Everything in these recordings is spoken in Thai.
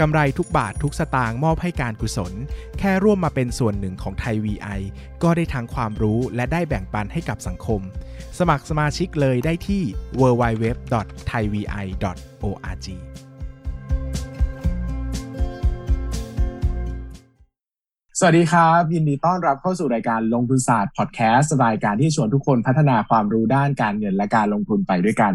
กำไรทุกบาททุกสตางค์มอบให้การกุศล แค่ร่วมมาเป็นส่วนหนึ่งของไทย VI ก็ได้ทั้งความรู้และได้แบ่งปันให้กับสังคม สมัครสมาชิกเลยได้ที่ www.thaivi.org สวัสดีครับยินดีต้อนรับเข้าสู่รายการลงทุนศาสตร์พอดแคสต์รายการที่ชวนทุกคนพัฒนาความรู้ด้านการเงินและการลงทุนไปด้วยกัน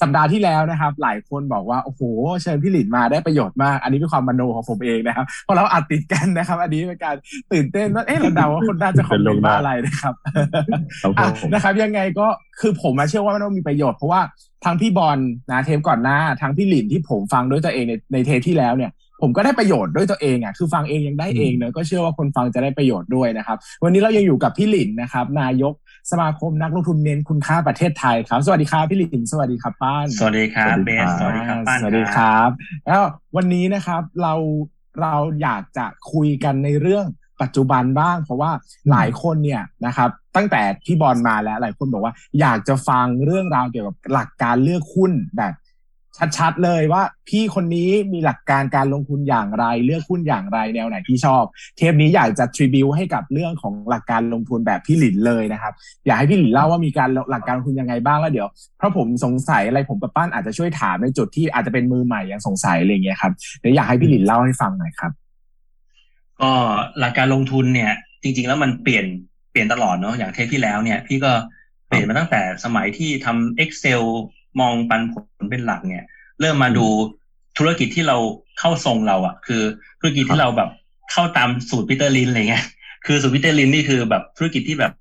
สัปดาห์ที่แล้วนะครับ หลายคนบอกว่าโอ้โหเชิญพี่หลินมาได้ประโยชน์มาก อันนี้เป็นความมโนของผมเองนะครับเพราะเราอัดติดกันนะครับ อันนี้เป็นการตื่นเต้นว่าเอ๊ะเราเดาว่าคนน่าจะคอมเมนต์ว่าอะไรนะครับครับผมอะนะครับ ยังไงก็คือผมมาเชื่อว่ามันต้องมีประโยชน์เพราะว่าทั้งพี่บอลนะเทปก่อนหน้าทั้งพี่หลินที่ผมฟังด้วยตัวเองในในเทปที่แล้วเนี่ยผมก็ได้ประโยชน์ด้วยตัวเองอะคือฟังเองยังได้เองเนอะก็เชื่อว่าคนฟังจะได้ประโยชน์ด้วยนะครับ วันนี้เรายังอยู่กับพี่หลินนะครับ นายก สมาคมนักลงทุนเน้นคุณค่าประเทศไทยครับสวัสดีครับพี่หลินสวัสดีครับป้านสวัสดีครับเบสสวัสดีครับป้านสวัสดีครับ แล้ววันนี้นะครับเราเราอยากจะคุยกันในเรื่องปัจจุบันบ้าง เพราะว่าหลายคนเนี่ยนะครับตั้งแต่พี่บอลมาแล้วหลายคนบอกว่า อยากจะฟังเรื่องราวเกี่ยวกับหลักการเลือกหุ้นแบบ ชัดๆเลยว่า พี่คนนี้มีหลักการการลงทุนอย่างไร เลือกหุ้นอย่างไรแนวไหนที่ชอบ เทปนี้อยากจะทริบิวให้กับเรื่องของหลักการลงทุนแบบพี่หลินเลยนะครับ อยากให้พี่หลินเล่าว่ามีการหลักการลงทุนยังไงบ้างแล้วเดี๋ยว เพราะผมสงสัยอะไรผมกับป้านอาจจะช่วยถามในจุดที่อาจจะเป็นมือใหม่ยังสงสัยอะไรอย่างเงี้ยครับเดี๋ยวอยากให้พี่หลินเล่าให้ฟังหน่อยครับ ก็หลักการลงทุนเนี่ย จริง ๆ แล้วมันเปลี่ยนเปลี่ยนตลอดเนาะอย่างเทปที่แล้วเนี่ย พี่ก็เปลี่ยนมาตั้งแต่สมัยที่ทำ Excel มองปันผลเป็นหลักเนี่ย เริ่มมาดูธุรกิจที่เราเข้าทรงเราอะคือธุรกิจที่เราแบบเข้าตามสูตร Peter Lynch อะไรเงี้ยคือสูตร Peter Lynch นี่คือแบบธุรกิจที่แบบ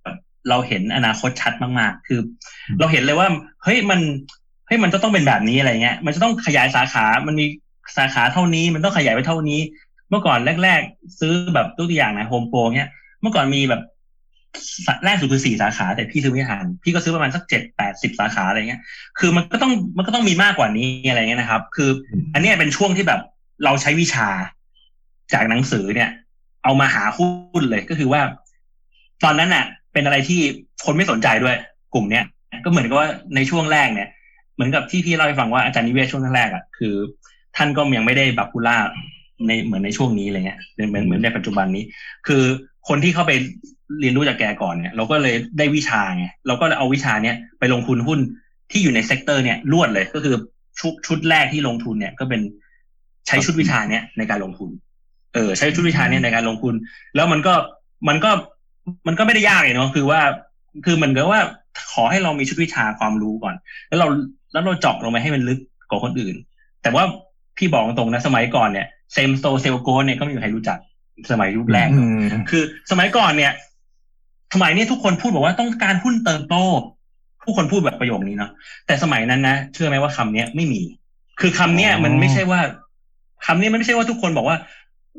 เราเห็นอนาคตชัดมากๆ คือ เราเห็นเลยว่าเฮ้ยมันเฮ้ยมันจะต้องเป็นแบบนี้อะไรเงี้ย มันจะต้องขยายสาขา มันมีสาขาเท่านี้ มันต้องขยายไปเท่านี้ เมื่อก่อนแรก ๆ ซื้อแบบตัวอย่างนะ HomePro เนี้ย เมื่อก่อนมีแบบ แรกสุดคือสี่สาขา แต่พี่ซื้อไม่ทันพี่ก็ซื้อประมาณสักเจ็ดแปดสิบสาขาอะไรเงี้ย คือมันก็ต้องมันก็ต้องมีมากกว่านี้อะไรเงี้ยนะครับ คือ อันนี้เป็นช่วงที่แบบเราใช้วิชาจากหนังสือเนี่ย เอามาหาหุ้นเลยก็คือว่า ตอนนั้นน่ะ เป็นอะไรที่คนไม่สนใจด้วย กลุ่มเนี้ยก็เหมือนกับว่าในช่วงแรกเนี่ย เหมือนกับที่พี่เล่าให้ฟังว่าอาจารย์นิเวศช่วงแรกอะคือ ท่านก็ยังไม่ได้บัพพูล่าในเหมือนในช่วงนี้อะไรเงี้ยเหมือนเหมือนในปัจจุบันนี้ คือคนที่เข้าไป เรียนรู้จากแกก่อนเนี่ยเราก็เลยได้วิชาไงเราก็เลยเอาวิชาเนี้ยไปลงทุนหุ้นที่อยู่ใน sector เนี่ยรวดเลยก็คือชุดชุดแรกที่ลงทุนเนี่ยก็เป็นใช้ชุดวิชาเนี้ยในการลงทุน เออ ใช้ชุดวิชาเนี้ยในการลงทุน แล้วมันก็มันก็มันก็ไม่ได้ยากเลยเนาะคือว่าคือเหมือนกับว่าขอให้เรามีชุดวิชาความรู้ก่อน แล้วเราแล้วเราเจาะลงไปให้มันลึกกว่าคนอื่น แต่ว่าพี่บอกตรงนะสมัยก่อนเนี่ย same store sale growth เนี่ยก็ไม่มีใครรู้จักสมัยยุคแรกอืมคือสมัยก่อนเนี่ย สมัยนี้ทุกคนพูดบอกว่าต้องการหุ้นเติบโต ทุกคนพูดแบบประโยคนี้เนาะแต่สมัยนั้นนะเชื่อไหมว่าคำเนี้ยไม่มี คือคำเนี้ยมันไม่ใช่ว่าคำนี้มันไม่ใช่ว่าทุกคนบอกว่า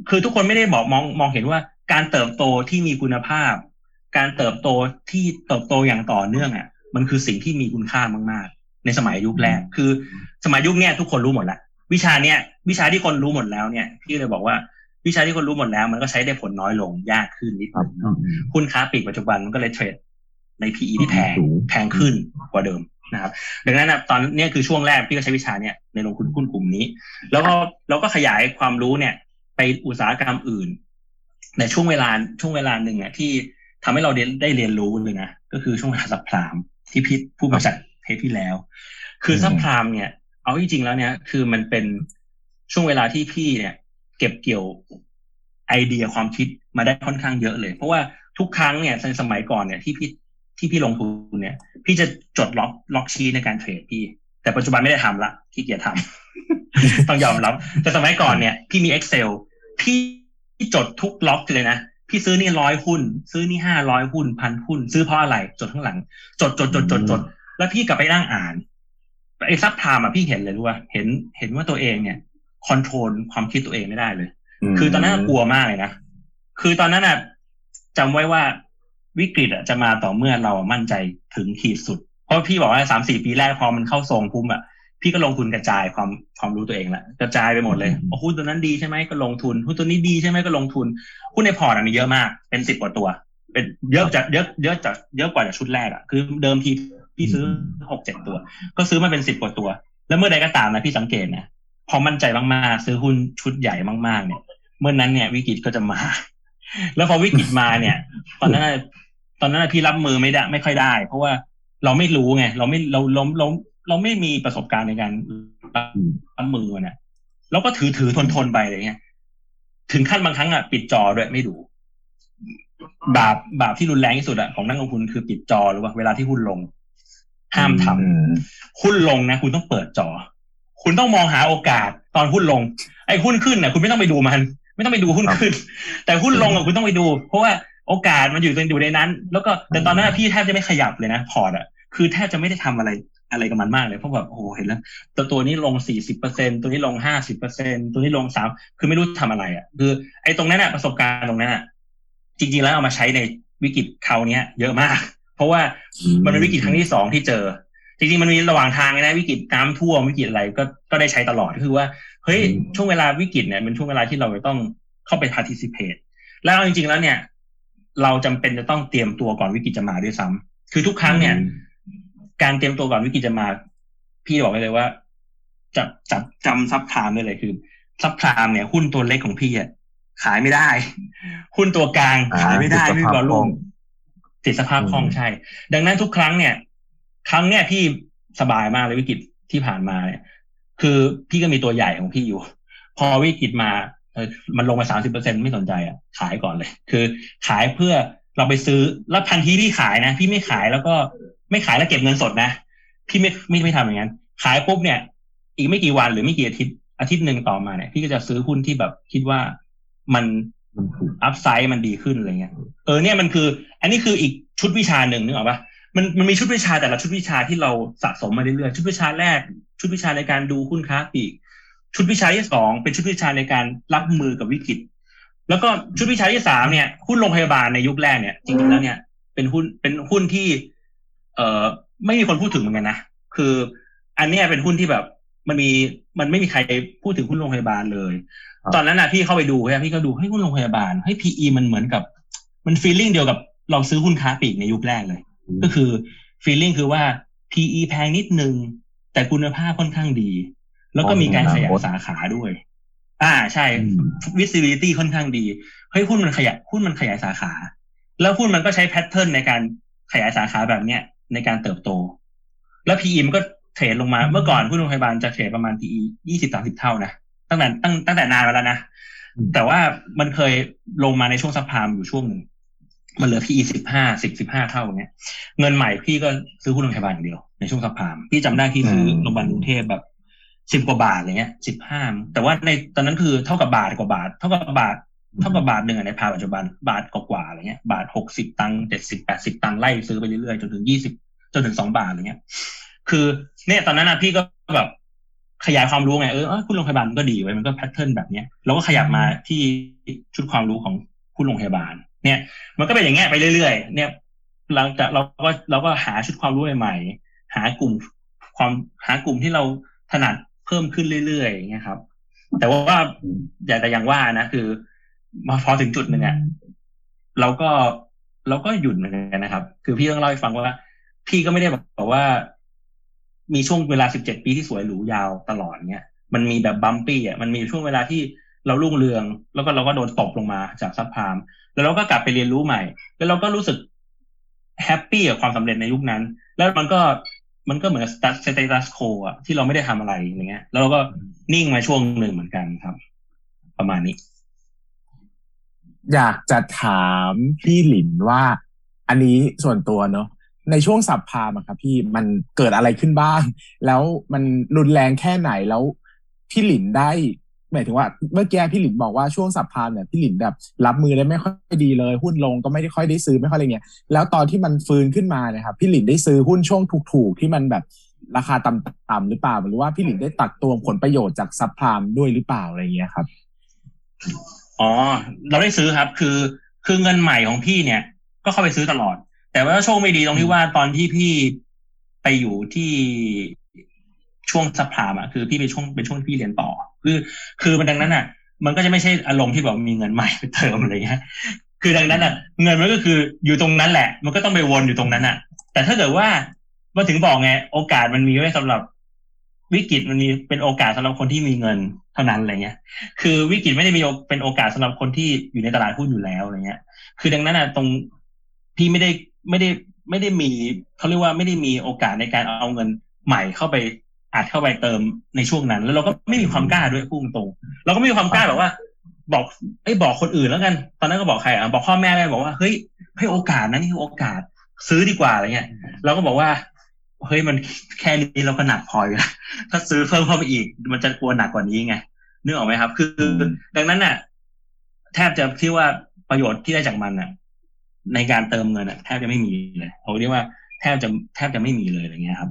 คือทุกคนไม่ได้บอกมองมองเห็นว่าการเติบโตที่มีคุณภาพ การเติบโตที่เติบโตอย่างต่อเนื่องอะ มันคือสิ่งที่มีคุณค่ามากๆ ในสมัยยุคแรก คือสมัยยุคเนี้ยทุกคนรู้หมดละวิชาเนี้ยวิชาที่คนรู้หมดแล้วเนี่ย พี่เลยบอกว่า วิชาที่คนรู้หมดแล้ว มันก็ใช้ได้ผลน้อยลงยากขึ้นนิดนึงเนาะหุ้นค้าปลีกปัจจุบันมันก็เลยเทรดใน PE ที่แพงสูงแพงขึ้นกว่าเดิมนะครับดังนั้นนะตอนเนี้ยคือช่วงแรกพี่ก็ใช้วิชาเนี้ยในลงทุนหุ้นกลุ่มนี้ แล้วก็เราก็ขยายความรู้เนี่ย ไปอุตสาหกรรมอื่น ในช่วงเวลาช่วงเวลาหนึ่งอะที่ทำให้เราได้ได้เรียนรู้เลยนะก็คือช่วงเวลาสับพรามที่พี่พูดมาจากเทปที่แล้ว คือซับพรามเนี่ย เอาจริงๆแล้วเนี่ย คือมันเป็นช่วงเวลาที่พี่เนี่ย เก็บเกี่ยวไอเดียความคิดมาได้ค่อนข้างเยอะเลย เพราะว่าทุกครั้งเนี่ยในสมัยก่อนเนี่ยที่พี่ที่พี่ลงทุนเนี่ย พี่จะจดล็อกล็อกชีในการเทรดพี่ แต่ปัจจุบันไม่ได้ทำละขี้เกียจทำต้องยอมรับ แต่สมัยก่อนเนี่ย พี่มี Excel พี่จดทุกล็อกเลยนะพี่ซื้อนี่ร้อยหุ้น ซื้อนี่ห้าร้อยหุ้นพันหุ้น ซื้อเพราะอะไร จดข้างหลัง จดจดจดจดจดแล้วพี่กลับไปนั่งอ่านไอ้ subprime อะพี่เห็นเลยรู้ว่าเห็นเห็นว่าตัวเองเนี่ย control ความคิดตัวเองไม่ได้เลย คือตอนนั้นกลัวมากเลยนะ คือตอนนั้นอะจำไว้ว่าวิกฤตอะจะมาต่อเมื่อเรามั่นใจถึงขีดสุด เพราะพี่บอกว่าสามสี่ปีแรกพอมันเข้าทรงพุ่มอะพี่ก็ลงทุนกระจายความความรู้ตัวเองละกระจายไปหมดเลยหุ้นตัวนั้นดีใช่ไหมก็ลงทุนหุ้นตัวนี้ดีใช่ไหมก็ลงทุนหุ้นในพอร์ตมีเยอะมาก เป็นสิบกว่าตัว เป็นเยอะจากเยอะเยอะจากเยอะกว่าจากชุดแรกอะคือเดิมทีพี่ซื้อหกเจ็ดตัว ก็ซื้อมาเป็นสิบกว่าตัว แล้วเมื่อใดก็ตามนะพี่สังเกตนะ พอมั่นใจมากๆซื้อหุ้นชุดใหญ่มากๆ เนี่ย เมื่อนนั้นเนี่ยวิกฤตก็จะมา แล้วพอวิกฤตมาเนี่ย ตอนนั้นตอนนั้นพี่รับมือไม่ได้ไม่ค่อยได้ เพราะว่าเราไม่รู้ไง เราไม่เราล้มล้มเราไม่มีประสบการณ์ในการรับมือเนี่ยเราก็ถือถือทนทนไปอะไรเงี้ยถึงขั้นบางครั้งอะปิดจอด้วยไม่ดู บาปบาปที่รุนแรงที่สุดอะของนักลงทุนคือปิดจอหรือว่าเวลาที่หุ้นลง ห้ามทำหุ้นลงนะ คุณต้องเปิดจอ คุณต้องมองหาโอกาสตอนหุ้นลง ไอ้หุ้นขึ้นน่ะคุณไม่ต้องไปดูมัน ไม่ต้องไปดูหุ้นขึ้น แต่หุ้นลงอะคุณต้องไปดู เพราะว่าโอกาสมันอยู่อยู่ในนั้น แล้วก็แต่ตอนนั้นพี่แทบจะไม่ขยับเลยนะพอร์ตอะคือแทบจะไม่ได้ทำอะไรอะไรกับมันมากเลยเพราะแบบโอ้เห็นแล้วตัวตัวนี้ลงสี่สิบเปอร์เซ็นตัวนี้ลงห้าสิบเปอร์เซ็นตัวนี้ลงสามคือไม่รู้ทำอะไรอะ คือ ไอ้ตรงนั้นอะประสบการณ์ตรงนั้นอะจริง ๆ แล้วเอามาใช้ในวิกฤตคราวนี้เยอะมาก เพราะว่ามันเป็นวิกฤตครั้งที่สองที่เจอ จริงๆมันมีระหว่างทางนะวิกฤตน้ำท่วมวิกฤตอะไรก็ก็ได้ใช้ตลอดคือว่าเฮ้ยช่วงเวลาวิกฤตเนี่ยเป็นช่วงเวลาที่เราจะต้องเข้าไป participate แล้วจริงๆแล้วเนี่ย เราจำเป็นจะต้องเตรียมตัวก่อนวิกฤตจะมาด้วยซ้ำคือทุกครั้งเนี่ย การเตรียมตัวก่อนวิกฤตจะมา พี่บอกเลยว่าจะจับจำซับพรามได้เลยคือซับพรามเนี่ย หุ้นตัวเล็กของพี่อะขายไม่ได้ หุ้นตัวกลางขายไม่ได้ไม่มีวอลุ่มติดสภาพคล่องใช่ ดังนั้นทุกครั้งเนี่ย ครั้งเนี่ยพี่สบายมากเลยวิกฤตที่ผ่านมาเนี่ยคือพี่ก็มีตัวใหญ่ของพี่อยู่ พอวิกฤตมาเออมันลงมาสามสิบเปอร์เซ็นไม่สนใจอะขายก่อนเลย คือ ขายเพื่อเราไปซื้อแล้วพันทีพี่ขายนะ พี่ไม่ขายแล้วก็ไม่ขายแล้วเก็บเงินสดนะ พี่ไม่ไม่ไม่ทำอย่างนั้น ขายปุ๊บเนี่ย อีกไม่กี่วันหรือไม่กี่อาทิตย์อาทิตย์หนึ่งต่อมาเนี่ยพี่ก็จะซื้อหุ้นที่แบบคิดว่ามันอัพไซด์มันดีขึ้นอะไรเงี้ยเออเนี่ยมันคือ อันนี้คืออีกชุดวิชาหนึ่งนึกออกปะ มันมันมีชุดวิชาแต่ละชุดวิชาที่เราสะสมมาเรื่อยๆชุดวิชาแรก ชุดวิชาในการดูหุ้นค้าปีกชุดวิชาที่สองเป็นชุดวิชาในการรับมือกับวิกฤต แล้วก็ชุดวิชาที่สามเนี่ยหุ้นโรงพยาบาลในยุคแรกเนี่ยจริงๆแล้วเนี่ยเป็นหุ้นเป็นหุ้นที่ เอ่อไม่มีคนพูดถึงเหมือนกันนะคือ อันนี้เป็นหุ้นที่แบบมันมีมันไม่มีใครพูดถึงหุ้นโรงพยาบาลเลย ตอนนั้นนะพี่เข้าไปดูใช่พี่ก็ดูให้หุ้นโรงพยาบาลให้ PE มันเหมือนกับ มันฟีลลิ่งเดียวกับเราซื้อหุ้นค้าปลีกในยุคแรกเลย ก็คือฟีลลิ่งคือว่า PE แพงนิดนึง แต่คุณภาพค่อนข้างดี แล้วก็มีการขยายสาขาด้วย อ่าใช่ visibility ค่อนข้างดีเฮ้ยหุ้นมันขยายหุ้นมันขยายสาขา แล้วหุ้นมันก็ใช้แพทเทิร์นในการขยายสาขาแบบเนี้ยในการเติบโต แล้ว PE มันก็เทรดลงมาเมื่อก่อนหุ้นโรงพยาบาลจะเทรดประมาณ PE ยี่สิบสามสิบเท่านะตั้งแต่ตั้งตั้งแต่นานมาแล้วนะแต่ว่ามันเคยลงมาในช่วงซับพามอยู่ช่วงหนึ่ง มันเหลือ PE สิบห้าสิบสิบห้าเท่าเนี้ยเงินใหม่พี่ก็ซื้อหุ้นโรงพยาบาลอย่างเดียวในช่วงซับพามพี่จำได้พี่ซื้อโรงพยาบาลกรุงเทพแบบสิบกว่าบาทอะไรเงี้ยสิบห้าแต่ว่าในตอนนั้นคือเท่ากับบาทกว่าบาท เท่ากับบาทเท่ากับบาทหนึ่งในภาพปัจจุบันบาทกว่าอะไรเงี้ย บาทหกสิบตังค์เจ็ดสิบแปดสิบตังค์ไล่ซื้อไปเรื่อยๆจนถึงยี่สิบจนถึงสองบาทอะไรเงี้ย คือเนี่ยตอนนั้นนะพี่ก็แบบขยายความรู้ไงเออคุณโรงพยาบาลก็ดีไว้มันก็แพทเทิร์นแบบเนี้ยเราก็ขยับมาที่ชุดความรู้ของคุณโรงพยาบาล เนี่ย มันก็เป็นอย่างเงี้ยไปเรื่อยๆ เนี่ยหลังจากเราก็เราก็หาชุดความรู้ใหม่ๆ หากลุ่มความหากลุ่มที่เราถนัดเพิ่มขึ้นเรื่อยๆอย่างเงี้ยครับ แต่ว่าอย่าแต่อย่างว่านะคือมาพอถึงจุดหนึ่งอะเราก็เราก็หยุดเหมือนกันนะครับ คือพี่ต้องเล่าให้ฟังว่า พี่ก็ไม่ได้บอกว่า มีช่วงเวลาสิบเจ็ดปีที่สวยหรูยาวตลอดเนี้ยมันมีแบบบัมปี้อะมันมีช่วงเวลาที่ เรารุ่งเรือง แล้วก็เราก็โดนตกลงมาจาก subprime แล้วเราก็กลับไปเรียนรู้ใหม่ แล้วเราก็รู้สึก happy กับความสำเร็จในยุคนั้น แล้วมันก็มันก็เหมือน status quo อะที่เราไม่ได้ทำอะไรอย่างเงี้ย แล้วเราก็นิ่งมาช่วงหนึ่งเหมือนกันครับ ประมาณนี้ อยากจะถามพี่หลินว่า อันนี้ส่วนตัวเนาะในช่วง subprime อะครับพี่มันเกิดอะไรขึ้นบ้าง แล้วมันรุนแรงแค่ไหนแล้วพี่หลินได้ หมายถึงว่าเมื่อกี้พี่หลินบอกว่าช่วงสับพามเนี่ยพี่หลินแบบ รับมือได้ไม่ค่อยดีเลย หุ้นลงก็ไม่ได้ค่อยได้ซื้อไม่ค่อยอะไรเงี้ยแล้วตอนที่มันฟื้นขึ้นมาเนี่ยครับพี่หลินได้ซื้อหุ้นช่วงถูกๆที่มันแบบราคาต่ำๆหรือเปล่าหรือว่าพี่หลินได้ตักตวงผลประโยชน์จากซับพามด้วยหรือเปล่าอะไรเงี้ยครับอ๋อเราได้ซื้อครับคือคือเงินใหม่ของพี่เนี่ย ก็เข้าไปซื้อตลอด แต่ว่าโชคไม่ดีตรงที่ว่าตอนที่พี่ไปอยู่ที่ ช่วงสัพพามอะคือพี่เป็นช่วงเป็นช่วงพี่เรียนต่อ คือ คือมันดังนั้นอะ มันก็จะไม่ใช่อารมณ์ที่แบบมีเงินใหม่ไปเติมอะไรเงี้ยคือดังนั้นอะ เงินมันก็คืออยู่ตรงนั้นแหละ มันก็ต้องไปวนอยู่ตรงนั้นอะ แต่ถ้าเกิดว่ามาถึงบอกไง โอกาสมันมีไว้สำหรับวิกฤตมันมีเป็นโอกาสสำหรับคนที่มีเงินเท่านั้นอะไรเงี้ย คือวิกฤตไม่ได้มีเป็นโอกาสสำหรับคนที่อยู่ในตลาดหุ้นอยู่แล้วอะไรเงี้ย คือดังนั้นอะตรงพี่ไม่ได้ไม่ได้ไม่ได้มีเขาเรียกว่าไม่ได้มีโอกาสในการเอาเงินใหม่เข้าไป อัดเข้าไปเติมในช่วงนั้น แล้วเราก็ไม่มีความกล้าด้วยพูดตรงเราก็ไม่มีความกล้าแบบว่า บอกไอ้บอกคนอื่นแล้วกัน ตอนนั้นก็บอกใครอะบอกพ่อแม่แม่บอกว่าเฮ้ยให้โอกาสนะนี่คือโอกาสซื้อดีกว่าอะไรเงี้ยเราก็บอกว่าเฮ้ยมันแค่นี้เราก็หนักพออยู่แล้วถ้าซื้อเพิ่มเข้าไปอีก มันจะกลัวหนักกว่านี้ไงนึกออกไหมครับ คือ ดังนั้นน่ะ แทบจะที่ว่าประโยชน์ที่ได้จากมันน่ะ ในการเติมเงินอะแทบจะไม่มีเลยผมเรียกว่าแทบจะแทบจะไม่มีเลยอะไรเงี้ยครับ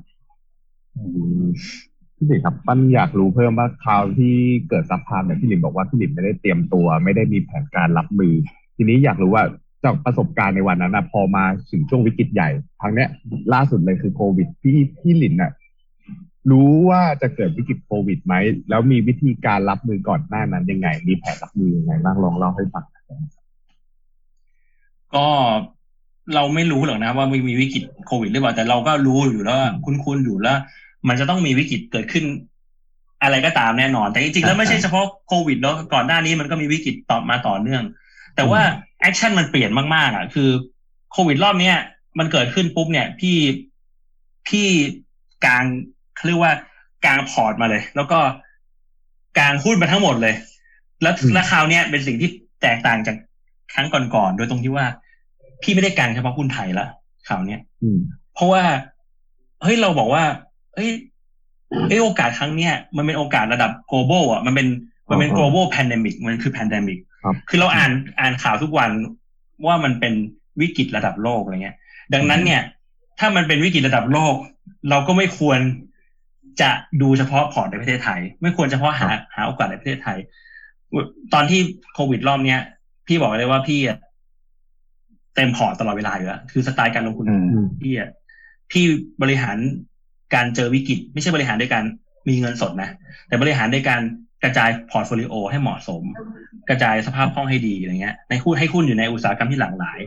พี่หลินครับปั้นอยากรู้เพิ่มว่าคราวที่เกิดซับพามเนี่ยพี่หลินบอกว่าพี่หลินไม่ได้เตรียมตัว ไม่ได้มีแผนการรับมือ ทีนี้อยากรู้ว่าจากประสบการณ์ในวันนั้นนะพอมาถึงช่วงวิกฤตใหญ่ครั้งเนี้ย ล่าสุดเลยคือโควิดพี่พี่หลินน่ะรู้ว่าจะเกิดวิกฤตโควิดไหมแล้วมีวิธีการรับมือก่อนหน้านั้นยังไง มีแผนรับมือยังไงบ้างลองเล่าให้ฟังก็เราไม่รู้หรอกนะ ว่ามีมีวิกฤตโควิดหรือเปล่าแต่เราก็รู้อยู่แล้ว คุ้นๆอยู่แล้ว มันจะต้องมีวิกฤตเกิดขึ้น อะไรก็ตามแน่นอน แต่จริงๆแล้วไม่ใช่เฉพาะโควิดเนาะก่อนหน้านี้มันก็มีวิกฤตต่อมาต่อเนื่อง แต่ว่า action มันเปลี่ยนมากๆอะ คือโควิดรอบเนี้ยมันเกิดขึ้นปุ๊บเนี่ย พี่พี่กลางเขาเรียกว่ากลางพอร์ตมาเลย แล้วก็กลางหุ้นมาทั้งหมดเลย แล้วอืมแล้วคราวเนี้ยเป็นสิ่งที่แตกต่างจากครั้งก่อนๆโดยตรงที่ว่า พี่ไม่ได้กลางเฉพาะหุ้นไทยละคราวเนี้ยอืมเพราะว่าเฮ้ยเราบอกว่า เฮ้ยเอ้ยโอกาสครั้งเนี้ยมันเป็นโอกาสระดับ global อะมันเป็นมันเป็นอ่าฮะ global pandemic มันคือ pandemic ครับคือเราอ่านอ่านข่าวทุกวันว่ามันเป็นวิกฤตระดับโลกอะไรเงี้ย ดังนั้นเนี่ย ถ้ามันเป็นวิกฤตระดับโลก เราก็ไม่ควรจะดูเฉพาะพอร์ตในประเทศไทย ไม่ควรเฉพาะหาหาโอกาสในประเทศไทย ตอนที่โควิดรอบเนี้ย พี่บอกเลยว่าพี่อะเต็มพอร์ตตลอดเวลาอยู่แล้วคือสไตล์การลงทุนอืมอืมพี่อะพี่บริหาร การเจอวิกฤตไม่ใช่บริหารด้วยการมีเงินสดนะ แต่บริหารด้วยการกระจาย portfolio ให้เหมาะสม กระจายสภาพคล่องให้ดีอะไรเงี้ยในหุ้นให้หุ้นอยู่ในอุตสาหกรรมที่หลากหลาย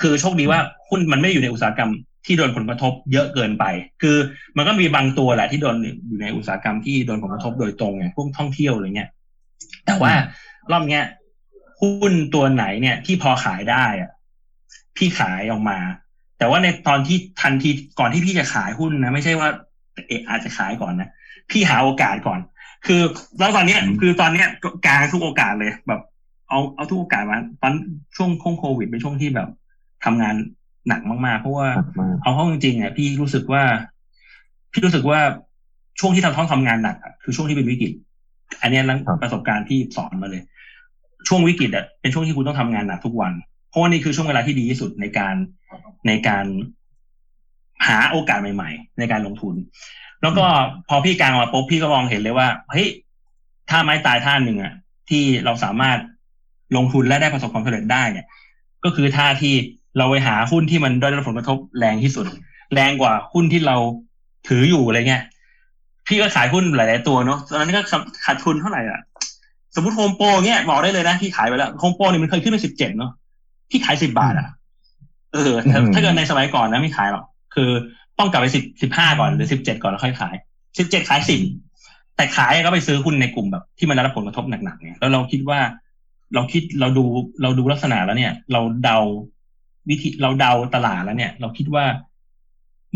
คือโชคดีว่าหุ้นมันไม่อยู่ในอุตสาหกรรมที่โดนผลกระทบเยอะเกินไป คือมันก็มีบางตัวแหละที่โดนอยู่ในอุตสาหกรรมที่โดนผลกระทบโดยตรงไงพวกท่องเที่ยวอะไรเงี้ยแต่ว่ารอบเนี้ยหุ้นตัวไหนเนี่ยที่พอขายได้อะพี่ขายออกมา แต่ว่าในตอนที่ทันทีก่อนที่พี่จะขายหุ้นนะไม่ใช่ว่าเอะอาจจะขายก่อนนะพี่หาโอกาสก่อน คือแล้วตอนเนี้ยคือตอนเนี้ยกลางทุกโอกาสเลยแบบเอาเอาทุกโอกาสมาตอนช่วงโควิดเป็นช่วงที่แบบทำงานหนักมากๆ เพราะว่าหนักมากเอาเข้าจริงๆอะพี่รู้สึกว่า พี่รู้สึกว่าช่วงที่ทำท้องทำงานหนักอะคือช่วงที่เป็นวิกฤต อันเนี้ยหลังครับประสบการณ์ที่สอนมาเลย ช่วงวิกฤตอะเป็นช่วงที่คุณต้องทำงานหนักทุกวัน เพราะว่านี่คือช่วงเวลาที่ดีที่สุดในการในการหาโอกาสใหม่ ๆ ในการลงทุน แล้วก็พอพี่กลางมาปุ๊บพี่ก็มองเห็นเลยว่าเฮ้ยถ้าไม้ตายท่าหนึ่งอะ ที่เราสามารถลงทุนและได้ประสบความสำเร็จได้เนี่ย ก็คือท่าที่เราไปหาหุ้นที่มันได้รับผลกระทบแรงที่สุด แรงกว่าหุ้นที่เราถืออยู่อะไรเงี้ยพี่ก็ขายหุ้นหลาย ๆ ตัวเนาะตอนนั้นก็ขาดทุนเท่าไหร่อะ สมมติ HomePro เงี้ยบอกได้เลยนะพี่ขายไปแล้ว HomePro เนี่ยมันเคยขึ้นไปสิบเจ็ดเนาะ พี่ขายสิบบาทอะ เออถ้าอืมถ้าเกิดในสมัยก่อนนะไม่ขายหรอก คือต้องกลับไปสิบสิบห้าก่อนหรือสิบเจ็ดก่อนแล้วค่อยขายสิบเจ็ดขายสิบแต่ขายก็ไปซื้อหุ้นในกลุ่มแบบ ที่มันได้รับผลกระทบหนักๆเนี่ยแล้วเราคิดว่าเราคิดเราดูเราดูลักษณะแล้วเนี่ย เราเดาวิธีเราเดาตลาดแล้วเนี่ย เราคิดว่า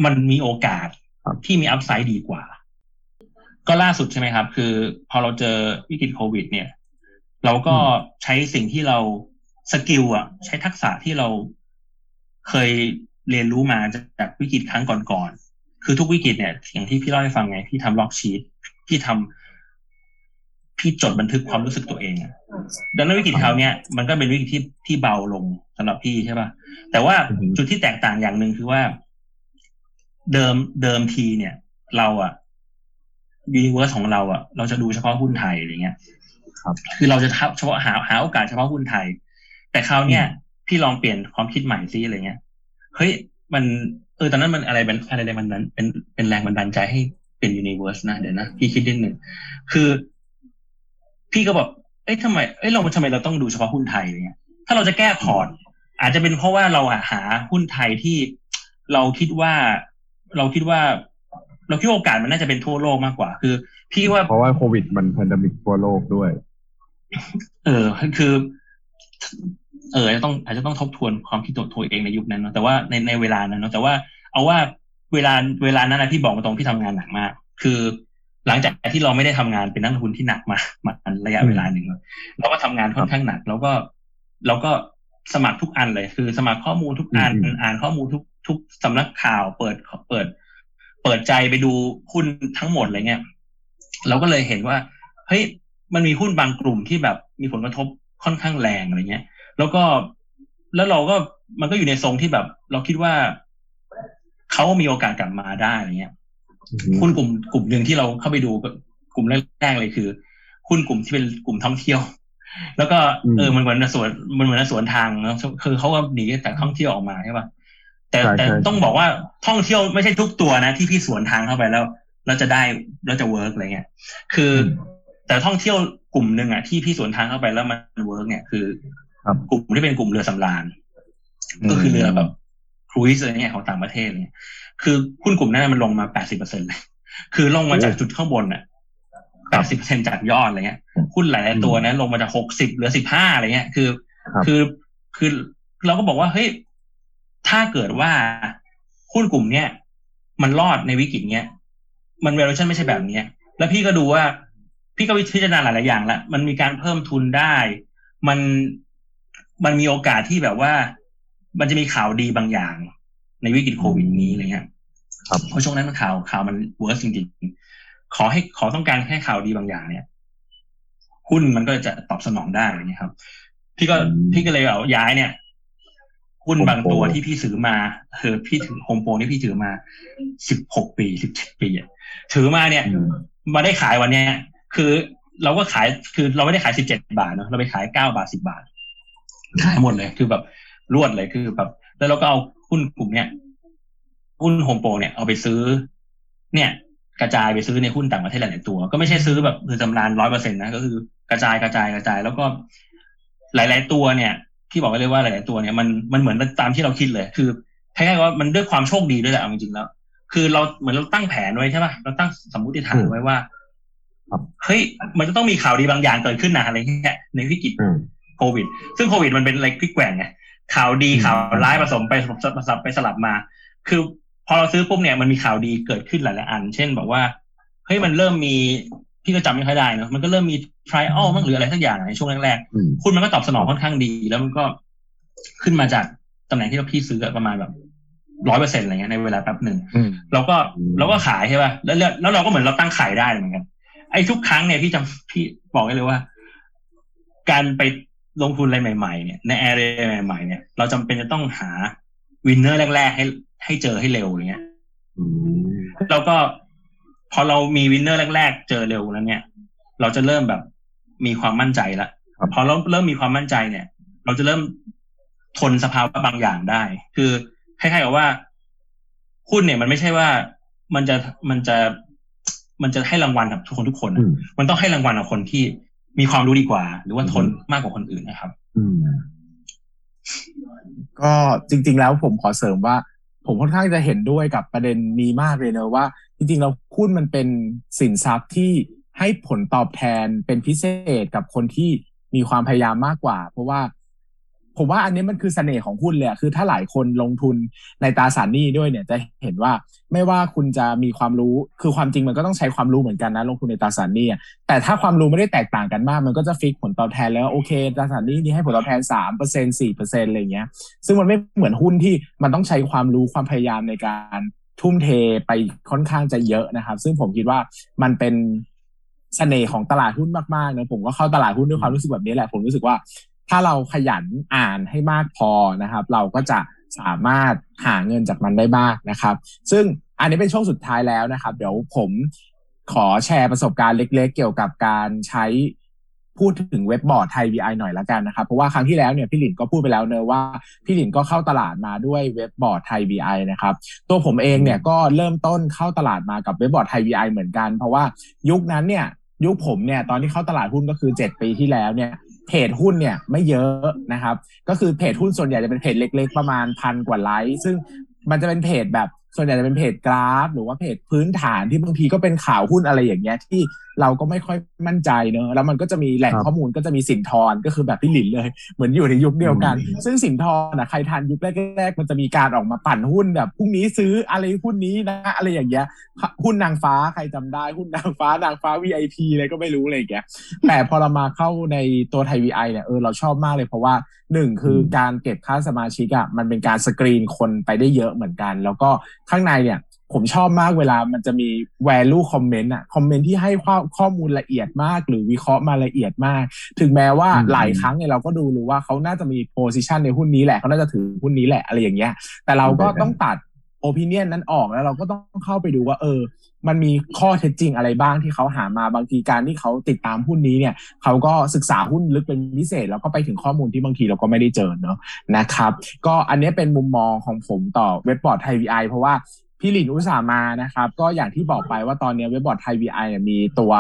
มันมีโอกาสครับที่มี upside ดีกว่า ก็ล่าสุดใช่ไหมครับ คือ พอเราเจอวิกฤตโควิด เนี่ย เราก็ใช้สิ่งที่เรา skill อะใช้ทักษะที่เราเคยเรียนรู้มาจากวิกฤตครั้งก่อนๆคือทุกวิกฤตเนี่ยอย่างที่พี่เล่าให้ฟังไงพี่ทำ log sheet พี่ทำพี่จดบันทึกความรู้สึกตัวเองอะดังนั้นวิกฤตคราวเนี้ยมันก็เป็นวิกฤตที่ที่เบาลงสำหรับพี่ใช่ป่ะแต่ว่าอือฮึจุดที่แตกต่างอย่างหนึ่งคือว่า เดิมเดิมทีเนี่ย เราอะ universe ของเราอะเราจะดูเฉพาะหุ้นไทยอะไรเงี้ยครับคือเราจะทับเฉพาะหาหาโอกาสเฉพาะหุ้นไทย แต่คราวเนี้ยพี่พี่ลองเปลี่ยนความคิดใหม่ซิอะไรเงี้ยเฮ้ยมันเออตอนนั้นมันอะไรเป็นอะไรแรงบันดาลเป็นเป็นแรงบันดาลใจให้เป็น universe นะเดี๋ยวนะพี่คิดนิดหนึ่งคือ พี่ก็แบบเอ้ยทำไมเอ้ยเราทำไมเราต้องดูเฉพาะหุ้นไทยอะไรเงี้ยถ้าเราจะแก้พอร์ตอาจจะเป็นเพราะว่าเราหาหุ้นไทยที่เราคิดว่าเราคิดว่า เราคิดว่าโอกาสมันน่าจะเป็นทั่วโลกมากกว่า คือ พี่ว่าเพราะว่าโควิดมันพันดมิกทั่วโลกด้วย เออคือ เอออาจจะต้องอาจจะต้องทบทวนความคิดตัวเองในยุคนั้นเนาะแต่ว่าในในเวลานั้นเนาะแต่ว่าเอาว่าเวลาเวลานั้นนะพี่บอกตรงพี่ทำงานหนักมาก คือ หลังจากที่เราไม่ได้ทำงานเป็นนักลงทุนที่หนักมามาระยะเวลาหนึ่งเราก็ทำงานค่อนข้างหนัก แล้วก็เราก็สมัครทุกอันเลย คือสมัครข้อมูลทุกอันอืมอ่านข้อมูลทุกทุกสำนักข่าวเปิดเปิด เปิดใจไปดูหุ้นทั้งหมดอะไรเงี้ยเราก็เลยเห็นว่าเฮ้ยมันมีหุ้นบางกลุ่มที่แบบมีผลกระทบค่อนข้างแรงอะไรเงี้ย แล้วก็แล้วเราก็มันก็อยู่ในทรงที่แบบ เราคิดว่าเขามีโอกาสกลับมาได้อะไรเงี้ยหุ้นกลุ่มกลุ่มหนึ่งที่เราเข้าไปดูกลุ่มแรกๆเลยคือหุ้นกลุ่มที่เป็นกลุ่มท่องเที่ยว แล้วก็อืมเออมันเหมือนสวนมันเหมือนสวนทางเนอะคือเขาก็หนีจากท่องเที่ยวออกมาใช่ป่ะแต่ใช่แต่ใช่ต้องบอกว่าท่องเที่ยวไม่ใช่ทุกตัวนะที่พี่สวนทางเข้าไปแล้วแล้วจะได้แล้วจะ work อะไรเงี้ยคือ แต่ท่องเที่ยวกลุ่มหนึ่งอะที่พี่สวนทางเข้าไปแล้วมัน work เนี่ยคือครับ กลุ่มที่เป็นกลุ่มเรือสำราญก็คือเรือแบบครูซอะไรเงี้ยของต่างประเทศเนี่ย คือหุ้นกลุ่มนั้นมันลงมาแปดสิบเปอร์เซ็นเลย คือลงมาจากจุดข้างบนอะแปดสิบเปอร์เซ็นจากยอดอะไรเงี้ย หุ้นหลายๆตัวนะลงมาจากหกสิบเหลือสิบห้าอะไรเงี้ย คือครับคือ คือเราก็บอกว่า เฮ้ย ถ้าเกิดว่าหุ้นกลุ่มเนี้ยมันรอดในวิกฤตเนี้ย มัน valuation ไม่ใช่แบบเนี้ย แล้วพี่ก็ดูว่า พี่ก็พิจารณาหลาย ๆ อย่างละ มันมีการเพิ่มทุนได้ มัน มันมีโอกาสที่แบบว่า มันจะมีข่าวดีบางอย่าง ในวิกฤตโควิดนี้อะไรเงี้ยครับเพราะช่วงนั้นมันข่าวข่าวมัน worse จริงๆขอให้ขอต้องการแค่ข่าวดีบางอย่าง เนี่ยหุ้นมันก็จะตอบสนองได้อะไรเงี้ยครับ พี่ก็อืมพี่ก็เลยเอาย้ายเนี่ยหุ้น Home บางตัว Pro ที่พี่ซื้อมาคือพี่ถือโฮมโปรนี่พี่ถือมาสิบหกปีสิบเจ็ดปีอะถือมาเนี่ยอืมมาได้ขายวันเนี้ย คือเราก็ขายคือเราไม่ได้ขายสิบเจ็ดบาทเนอะเราไปขายเก้าบาทสิบาท ขายหมดเลย คือแบบรวดเลยคือแบบ แล้วเราก็เอาหุ้นกลุ่มเนี้ยหุ้นโฮมโปรเนี่ยเอาไปซื้อ เนี่ย กระจายไปซื้อในหุ้นต่างประเทศหลายตัว ก็ไม่ใช่ซื้อแบบคือจำนานร้อยเปอร์เซ็นต์นะก็คือกระจายกระจายกระจาย แล้วก็หลาย ๆ ตัวเนี่ยพี่บอกไว้เลยว่าหลาย ๆ ตัวเนี่ยมันมันเหมือนตามที่เราคิดเลย คือแคล้ายๆว่ามันด้วยความโชคดีด้วยแหละจริงๆแล้ว คือเราเหมือนเราตั้งแผนไว้ใช่ป่ะเราตั้งสมมติฐานไว้ว่าเฮ้ยมันจะต้องมีข่าวดีบางอย่างเกิดขึ้นนะอะไรเงี้ยในวิกฤต ควิด ซึ่งโควิดมันเป็นอะไรพลิกแกว่งไงข่าวดีอืมข่าวร้ายผสมไปผสมไปสลับมา คือพอเราซื้อปุ๊บเนี่ยมันมีข่าวดีเกิดขึ้นหลายๆอัน เช่นบอกว่าเฮ้ยมันเริ่มมีพี่ก็จำไม่ค่อยได้เนอะมันก็เริ่มมี trial มั้งหรืออะไรสักอย่างในช่วงแรกอืมๆคุณมันก็ตอบสนองค่อนข้างดี แล้วมันก็ขึ้นมาจากตำแหน่งที่เราพี่ซื้ออะประมาณแบบร้อยเปอร์เซ็นต์อะไรเงี้ยในเวลาแป๊บหนึ่งอืมเราก็อืมเราก็ขายใช่ป่ะแล้วแล้วแล้วเราก็เหมือนเราตั้งขายได้เหมือนกันไอ้ทุกครั้งเนี่ยพี่จำพี่บอกได้เลยว่า การไป ลงทุนอะไรใหม่ๆเนี่ยใน area ใหม่ๆเนี่ยเราจำเป็นจะต้องหา winner แรก ๆ ให้ให้เจอให้เร็วอย่างเงี้ยอืมเราก็พอเรามี winner แรก ๆ เจอเร็วแล้วเนี่ย เราจะเริ่มแบบมีความมั่นใจละพอเราเริ่มมีความมั่นใจเนี่ย เราจะเริ่มทนสภาวะบางอย่างได้ คือคล้ายๆกับว่าหุ้นเนี่ยมันไม่ใช่ว่ามันจะมันจะมันจะให้รางวัลกับทุกคนทุกคนอือะมมันต้องให้รางวัลกับคนที่ มีความรู้ดีกว่า หรือว่าทนมากกว่าคนอื่นนะครับ อืม ก็จริง ๆ แล้วผมขอเสริมว่า ผมค่อนข้างจะเห็นด้วยกับประเด็นนี้มากเลยเนอะว่า จริง ๆ เราหุ้นมันเป็นสินทรัพย์ที่ให้ผลตอบแทนเป็นพิเศษกับคนที่มีความพยายามมากกว่า เพราะว่า ผมว่าอันนี้มันคือเสน่ห์ของหุ้นเลยอะคือถ้าหลายคนลงทุนในตราสารหนี้ด้วยเนี่ยจะเห็นว่าไม่ว่าคุณจะมีความรู้คือความจริงมันก็ต้องใช้ความรู้เหมือนกันนะลงทุนในตราสารหนี้แต่ถ้าความรู้ไม่ได้แตกต่างกันมาก มันก็จะฟิกผลตอบแทนแล้วโอเคตราสารหนี้นี่ให้ผลตอบแทนสามเปอร์เซ็นสี่เปอร์เซ็นอะไรเงี้ย ซึ่งมันไม่เหมือนหุ้นที่มันต้องใช้ความรู้ความพยายามในการทุ่มเทไปค่อนข้างจะเยอะนะครับ ซึ่งผมคิดว่ามันเป็นเสน่ห์ของตลาดหุ้นมากๆนะผมก็เข้าตลาดหุ้นด้วยความรู้สึกแบบนี้แหละ ผมรู้สึกว่า ถ้าเราขยันอ่านให้มากพอนะครับ เราก็จะสามารถหาเงินจากมันได้มากนะครับ ซึ่งอันนี้เป็นช่วงสุดท้ายแล้วนะครับ เดี๋ยวผมขอแชร์ประสบการณ์เล็ก ๆ เกี่ยวกับการใช้พูดถึงเว็บบอร์ดไทย VI หน่อยละกันนะครับ เพราะว่าครั้งที่แล้วเนี่ยพี่หลินก็พูดไปแล้วเนอะว่าพี่หลินก็เข้าตลาดมาด้วยเว็บบอร์ดไทย VI นะครับ ตัวผมเองเนี่ยก็เริ่มต้นเข้าตลาดมากับเว็บบอร์ดไทย VI เหมือนกัน เพราะว่ายุคนั้นเนี่ยยุคผมเนี่ยตอนที่เข้าตลาดหุ้นก็คือ 7 ปีที่แล้วเนี่ย เพจหุ้นเนี่ยไม่เยอะนะครับ ก็คือเพจหุ้นส่วนใหญ่จะเป็นเพจเล็ก ๆ ประมาณพันกว่าไลค์ซึ่งมันจะเป็นเพจแบบ ส่วนใหญ่จะเป็นเพจกราฟ หรือว่าเพจพื้นฐานที่บางทีก็เป็นข่าวหุ้นอะไรอย่างเงี้ยที่เราก็ไม่ค่อยมั่นใจเนอะแล้วมันก็จะมีแหล่งข้อมูลก็จะมีสินธรก็คือแบบพี่หลินเลย เหมือนอยู่ในยุคเดียวกัน ซึ่งสินทรนะใครทันยุคแรกๆมันจะมีการออกมาปั่นหุ้นแบบพรุ่งนี้ซื้ออะไรหุ้นนี้นะอะไรอย่างเงี้ยหุ้นนางฟ้าใครจำได้หุ้นนางฟ้านางฟ้า VIP อะไรก็ไม่รู้อะไรอย่างเงี้ยแต่พอเรามาเข้าในตัวไทย VI เนี่ยเออเราชอบมากเลยเพราะว่า หนึ่งคือการเก็บค่าสมาชิกอะมันเป็นการสกรีนคนไปได้เยอะเหมือนกัน แล้วก็ข้างในเนี่ยผมชอบมากเวลามันจะมี value comment อะคอมเมนต์ที่ให้ข้อข้อมูลละเอียดมาก หรือวิเคราะห์มาละเอียดมาก ถึงแม้ว่าหลายครั้งเนี่ยเราก็ดูรู้ว่าเขาน่าจะมี position ในหุ้นนี้แหละเขาน่าจะถือหุ้นนี้แหละอะไรอย่างเงี้ย แต่เราก็ต้องตัด opinion นั้นออกแล้วเราก็ต้องเข้าไปดูว่าเออ มันมีข้อเท็จจริงอะไรบ้างที่เขาหามาบางทีการที่เขาติดตามหุ้นนี้เนี่ยเขาก็ศึกษาหุ้นลึกเป็นพิเศษ แล้วก็ไปถึงข้อมูลที่บางทีเราก็ไม่ได้เจอเนาะนะครับ ก็อันนี้เป็นมุมมองของผมต่อเว็บบอร์ดไทย VI เพราะว่าพี่หลินอุตส่าห์มานะครับ ก็อย่างที่บอกไปว่าตอนนี้เว็บบอร์ดไทย VI มีตัว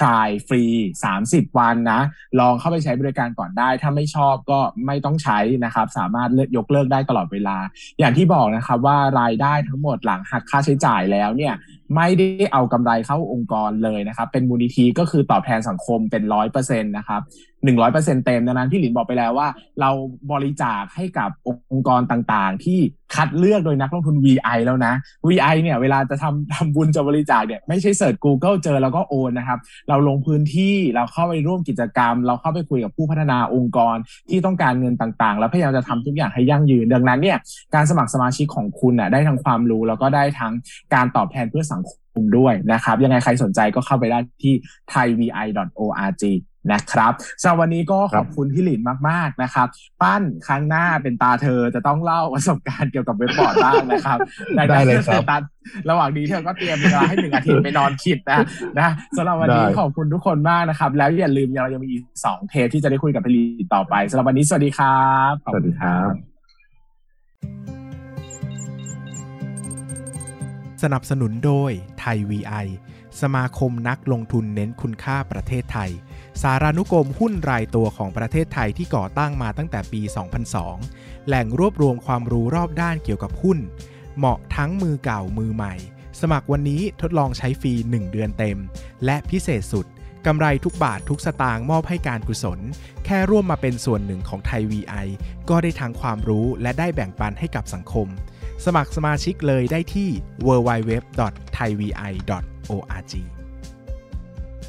try ฟรี 30 วันนะ ลองเข้าไปใช้บริการก่อนได้ ถ้าไม่ชอบก็ไม่ต้องใช้นะครับ สามารถเลือกยกเลิกได้ตลอดเวลา อย่างที่บอกนะครับว่ารายได้ทั้งหมดหลังหักค่าใช้จ่ายแล้วเนี่ย ไม่ได้เอากำไรเข้าองค์กรเลยนะครับ เป็นมูลนิธิก็คือตอบแทนสังคมเป็นร้อยเปอร์เซ็นต์นะครับ หนึ่งร้อยเปอร์เซ็นเต็มดังนั้นพี่หลินบอกไปแล้วว่า เราบริจาคให้กับองค์กรต่างๆ ที่คัดเลือกโดยนักลงทุน VI แล้วนะ VI เนี่ยเวลาจะทำทำบุญจะบริจาคเนี่ยไม่ใช่เสิร์ช Google เจอแล้วก็โอนนะครับ เราลงพื้นที่เราเข้าไปร่วมกิจกรรม เราเข้าไปคุยกับผู้พัฒนาองค์กรที่ต้องการเงินต่างๆ แล้วพยายามจะทำทุกอย่างให้ยั่งยืน ดังนั้นเนี่ยการสมัครสมาชิกของคุณน่ะได้ทั้งความรู้แล้วก็ได้ทั้งการตอบแทนเพื่อสังคมด้วยนะครับ ยังไงใครสนใจก็เข้าไปได้ที่ thaivi.org นะครับสำหรับวันนี้ก็ขอบคุณพี่หลินมาก ๆ นะครับ ปั้นครั้งหน้าเป็นตาเธอจะต้องเล่าประสบการณ์เกี่ยวกับเว็บบอร์ดบ้างนะครับได้เลยครับตัดระหว่างนี้เธอก็เตรียมเวลาให้หนึ่งอาทิตย์ไปนอนคิดนะนะสำหรับวันนี้ได้ขอบคุณทุกคนมากนะครับ แล้วอย่าลืมเรายังมีอีกสองเทปที่จะได้คุยกับพี่หลินต่อไปสำหรับวันนี้สวัสดีครับขอบสคุวัณสดีครับสนับสนุนโดยไทย VI สมาคมนักลงทุนเน้นคุณค่าประเทศไทย สารานุกรมหุ้นรายตัวของประเทศไทยที่ก่อตั้งมาตั้งแต่ปี 2002 แหล่งรวบรวมความรู้รอบด้านเกี่ยวกับหุ้น เหมาะทั้งมือเก่ามือใหม่ สมัครวันนี้ทดลองใช้ฟรี 1 เดือนเต็ม และพิเศษสุดกำไรทุกบาททุกสตางค์มอบให้การกุศล แค่ร่วมมาเป็นส่วนหนึ่งของไทย VI ก็ได้ทั้งความรู้และได้แบ่งปันให้กับสังคม สมัครสมาชิกเลยได้ที่ www.thaivi.org